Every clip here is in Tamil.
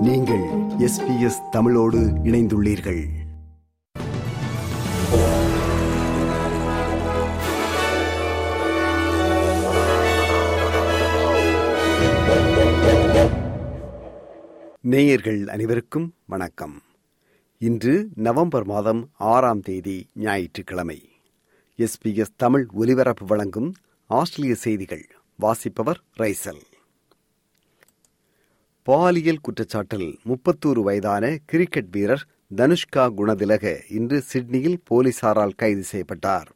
நீங்கள் எஸ்பிஎஸ் தமிழோடு இணைந்துள்ளீர்கள். நேயர்கள் அனைவருக்கும் வணக்கம். இன்று நவம்பர் மாதம் ஆறாம் தேதி ஞாயிற்றுக்கிழமை. எஸ்பிஎஸ் தமிழ் ஒலிபரப்பு வழங்கும் ஆஸ்திரேலிய செய்திகள் வாசிப்பவர் ரைசல். பாலியல் குற்றச்சாட்டில் முப்பத்தோரு வயதான கிரிக்கெட் வீரர் தனுஷ்கா குணதிலக இன்று சிட்னியில் போலீசாரால் கைது செய்யப்பட்டார்.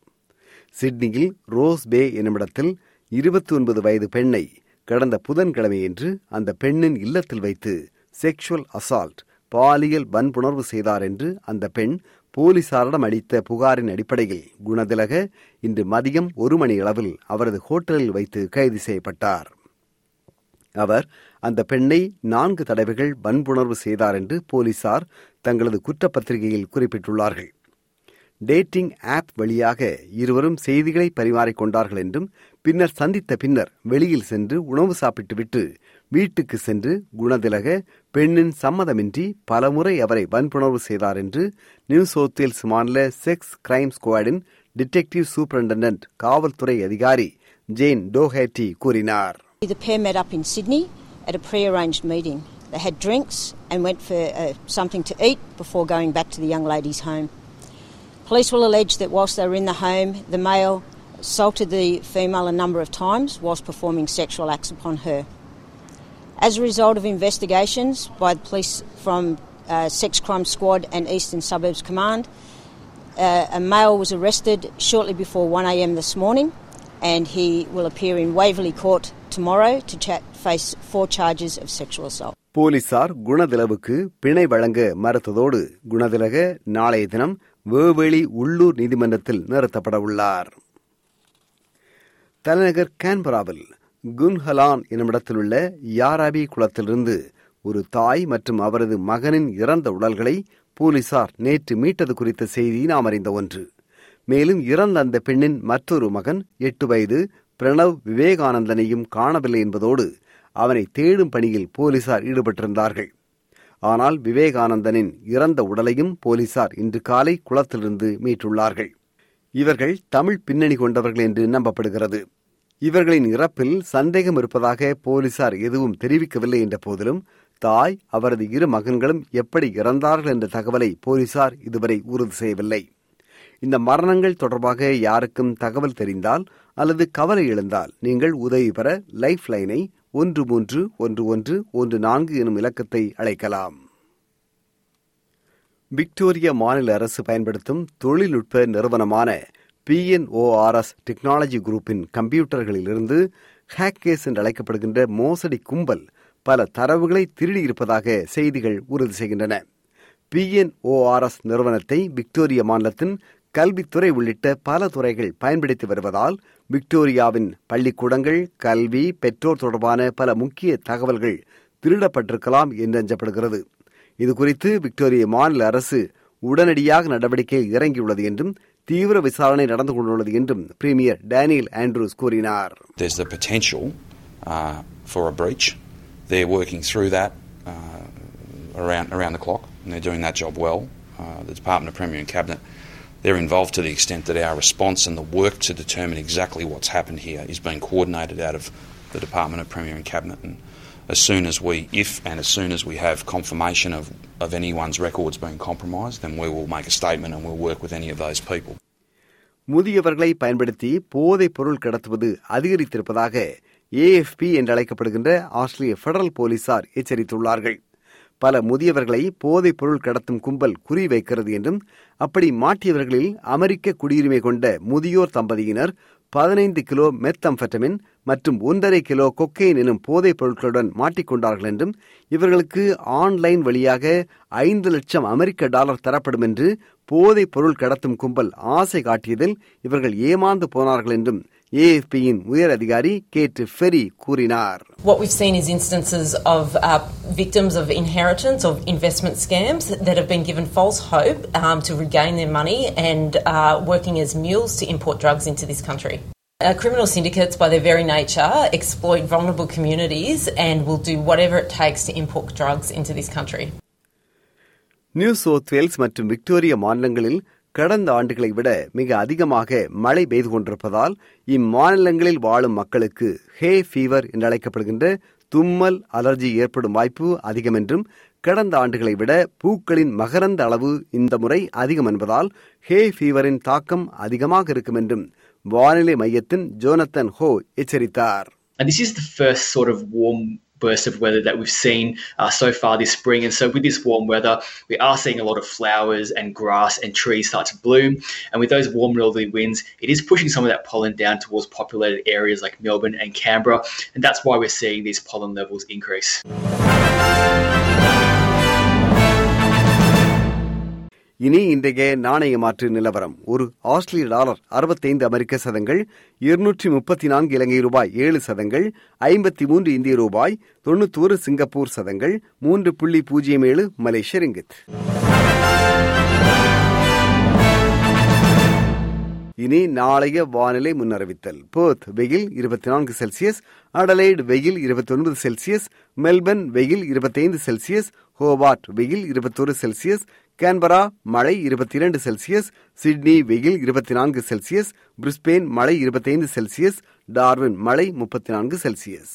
சிட்னியில் ரோஸ் பே என்னுமிடத்தில் இருபத்தி ஒன்பது வயது பெண்ணை கடந்த புதன்கிழமையன்று அந்த பெண்ணின் இல்லத்தில் வைத்து செக்ஷுவல் அசால்ட் பாலியல் வன்புணர்வு செய்தார் என்று அந்த பெண் போலீசாரிடம் அளித்த புகாரின் அடிப்படையில் குணதிலக இன்று மதியம் ஒரு மணி அளவில் அவரது ஹோட்டலில் வைத்து கைது செய்யப்பட்டார். அவர் அந்த பெண்ணை நான்கு தடவைகள் வன்புணர்வு செய்தார் என்று போலீசார் தங்களது குற்றப்பத்திரிகையில் குறிப்பிட்டுள்ளார்கள். டேட்டிங் ஆப் வழியாக இருவரும் செய்திகளை பரிமாறிக்கொண்டார்கள் என்றும் பின்னர் சந்தித்த பின்னர் வெளியில் சென்று உணவு சாப்பிட்டுவிட்டு வீட்டுக்கு சென்று குணதிலக பெண்ணின் சம்மதமின்றி பலமுறை அவரை வன்புணர்வு செய்தார் என்று நியூ சவுத்வேல்ஸ் மாநில செக்ஸ் கிரைம் ஸ்குவாடின் டிடெக்டிவ் சூப்பரிண்டென்டென்ட் காவல்துறை அதிகாரி ஜேன் டோஹேட்டி கூறினார். The pair met up in Sydney at a pre-arranged meeting. They had drinks and went for uh, something to eat before going back to the young lady's home. Police will allege that whilst they were in the home, the male assaulted the female a number of times whilst performing sexual acts upon her. As a result of investigations by the police from uh, Sex Crime Squad and Eastern Suburbs Command, uh, a male was arrested shortly before 1am this morning and he will appear in Waverley Court tomorrow to chat, face four charges of sexual assault. போலீசார் குணதிலவுக்கு பிணை வழங்க மறுத்ததோடு குணதிலக நாளைய தினம் வேவேளி உள்ளூர் நீதிமன்றத்தில் நிறுத்தப்பட உள்ளார் தலைநகர் கேன்பராவில் குன்ஹலான் என்னுமிடத்தில் உள்ள யாராபி குளத்திலிருந்து ஒரு தாய் மற்றும் அவரது மகனின் இறந்த உடல்களை போலீசார் நேற்று மீட்டது குறித்த செய்தி நாம் அறிந்த ஒன்று மேலும் இறந்த அந்த பெண்ணின் மற்றொரு மகன் எட்டு வயது பிரணவ் விவேகானந்தனையும் காணவில்லை என்பதோடு அவனை தேடும் பணியில் போலீசார் ஈடுபட்டிருந்தார்கள். ஆனால் விவேகானந்தனின் இறந்த உடலையும் போலீசார் இன்று காலை குளத்திலிருந்து மீட்டுள்ளார்கள். இவர்கள் தமிழ் பின்னணி கொண்டவர்கள் என்று நம்பப்படுகிறது. இவர்களின் இறப்பில் சந்தேகம் இருப்பதாக போலீசார் எதுவும் தெரிவிக்கவில்லை என்ற போதிலும் தாய் அவரது இரு மகன்களும் எப்படி இறந்தார்கள் என்ற தகவலை போலீசார் இதுவரை உறுதி செய்யவில்லை. இந்த மரணங்கள் தொடர்பாக யாருக்கும் தகவல் தெரிந்தால் அல்லது கவலை எழுந்தால் நீங்கள் உதவி பெற லைஃப் லைனை ஒன்று மூன்று ஒன்று ஒன்று ஒன்று நான்கு எனும் இலக்கத்தை அழைக்கலாம். விக்டோரியா மாநில அரசு பயன்படுத்தும் தொழில்நுட்ப நிறுவனமான பிஎன்ஓஆர்எஸ் டெக்னாலஜி குரூப்பின் கம்ப்யூட்டர்களிலிருந்து ஹேக்கேஸ் என்று அழைக்கப்படுகின்ற மோசடி கும்பல் பல தரவுகளை திருடியிருப்பதாக செய்திகள் உறுதி செய்கின்றன. பிஎன்ஓஆர்எஸ் நிறுவனத்தை விக்டோரியா மாநிலத்தின் கல்வித்துறை உள்ளிட்ட பல துறைகள் பயன்படுத்தி வருவதால் விக்டோரியாவின் பள்ளிக்கூடங்கள் கல்வி பெற்றோர் தொடர்பான பல முக்கிய தகவல்கள் திருடப்பட்டிருக்கலாம் என்று அஞ்சப்படுகிறது இதுகுறித்து விக்டோரிய மாநில அரசு உடனடியாக நடவடிக்கை இறங்கியுள்ளது என்றும் தீவிர விசாரணை நடந்து கொண்டுள்ளது என்றும் பிரீமியர் டேனியல் ஆண்ட்ரூஸ் கூறினார் There's the potential uh, for a breach. They're working through that uh, around around the clock, and they're doing that job well. Uh, the Department of Premier and Cabinet they're involved to the extent that our response and the work to determine exactly what's happened here is being coordinated out of the Department of Premier and Cabinet. And as soon as we, if and as soon as we have confirmation of, of anyone's records being compromised, then we will make a statement and we'll work with any of those people. முதியவர்களை பயன்படுத்தி போதைப் பொருள் கடத்துவது அதிகரித்திருப்பதாக ஏஎஃப்பி என்று அழைக்கப்படுகின்ற ஆஸ்திரேலிய பெடரல் போலீசார் எச்சரித்துள்ளார்கள் பல முதியவர்களை போதைப் பொருள் கடத்தும் கும்பல் குறிவைக்கிறது என்றும் அப்படி மாட்டியவர்களில் அமெரிக்க குடியுரிமை கொண்ட முதியோர் தம்பதியினர் பதினைந்து கிலோ மெத்தம்பெட்டமின் மற்றும் ஒன்றரை கிலோ கொக்கெயின் எனும் போதைப் பொருட்களுடன் மாட்டிக்கொண்டார்கள் என்றும் இவர்களுக்கு ஆன்லைன் வழியாக ஐந்து லட்சம் அமெரிக்க டாலர் தரப்படும் என்று போதைப் பொருள் கடத்தும் கும்பல் ஆசை காட்டியதில் இவர்கள் ஏமாந்து போனார்கள் என்றும் ஏஎஃபியின் உயர் அதிகாரி கேட் ஃபெரி கூறினார் What we've seen is instances of uh, victims of inheritance of investment scams that have been given false hope um, to regain their money and uh, working as mules to import drugs into this country. Uh, criminal syndicates, by their very nature, exploit vulnerable communities and will do whatever it takes to import drugs into this country. New South Wales மற்றும் விக்டோரியா மாநிலங்களில் கடந்த ஆண்டுகளை விட மிக அதிகமாக மழை பெய்து கொண்டிருப்பதால் இம்மாநிலங்களில் வாழும் மக்களுக்கு ஹே ஃபீவர் என்று அழைக்கப்படுகின்ற தும்மல் அலர்ஜி ஏற்படும் வாய்ப்பு அதிகம் என்றும் கடந்த ஆண்டுகளை விட பூக்களின் மகரந்த அளவு இந்த முறை அதிகம் என்பதால் ஹே ஃபீவரின் தாக்கம் அதிகமாக இருக்கும் என்றும் வானிலை மையத்தின் ஜோனத்தன் ஹோ எச்சரித்தார். And this is the first sort of warm burst of weather that we've seen uh, so far this spring. And so, with this warm weather, we are seeing a lot of flowers and grass and trees start to bloom. And with those warm northerly winds, it is pushing some of that pollen down towards populated areas like Melbourne and Canberra. And that's why we're seeing these pollen levels increase. இனி இன்றைய நாணய மாற்று நிலவரம். ஒரு ஆஸ்திரேலிய டாலர் அறுபத்தைந்து அமெரிக்க சதங்கள் இருநூற்றி முப்பத்தி நான்கு இலங்கை ரூபாய் ஏழு சதங்கள் ஐம்பத்தி மூன்று இந்திய ரூபாய் தொண்ணூத்தோரு சிங்கப்பூர் சதங்கள் மூன்று புள்ளி பூஜ்ஜியம் ஏழு மலேசிய ரிங்கித் இனி நாளைய வானிலை முன்னறிவித்தல். போர்த் வெயில் இருபத்தி நான்கு செல்சியஸ் அடலைடு வெயில் இருபத்தி ஒன்பது செல்சியஸ் மெல்பர்ன் வெயில் இருபத்தைந்து செல்சியஸ் ஹோபார்ட் வெயில் இருபத்தொரு செல்சியஸ் கேன்பரா மழை இருபத்தி இரண்டு செல்சியஸ் சிட்னி வெயில் இருபத்தி நான்கு செல்சியஸ் பிரிஸ்பெயின் மழை இருபத்தைந்து செல்சியஸ் டார்வின் மழை முப்பத்தி நான்கு செல்சியஸ்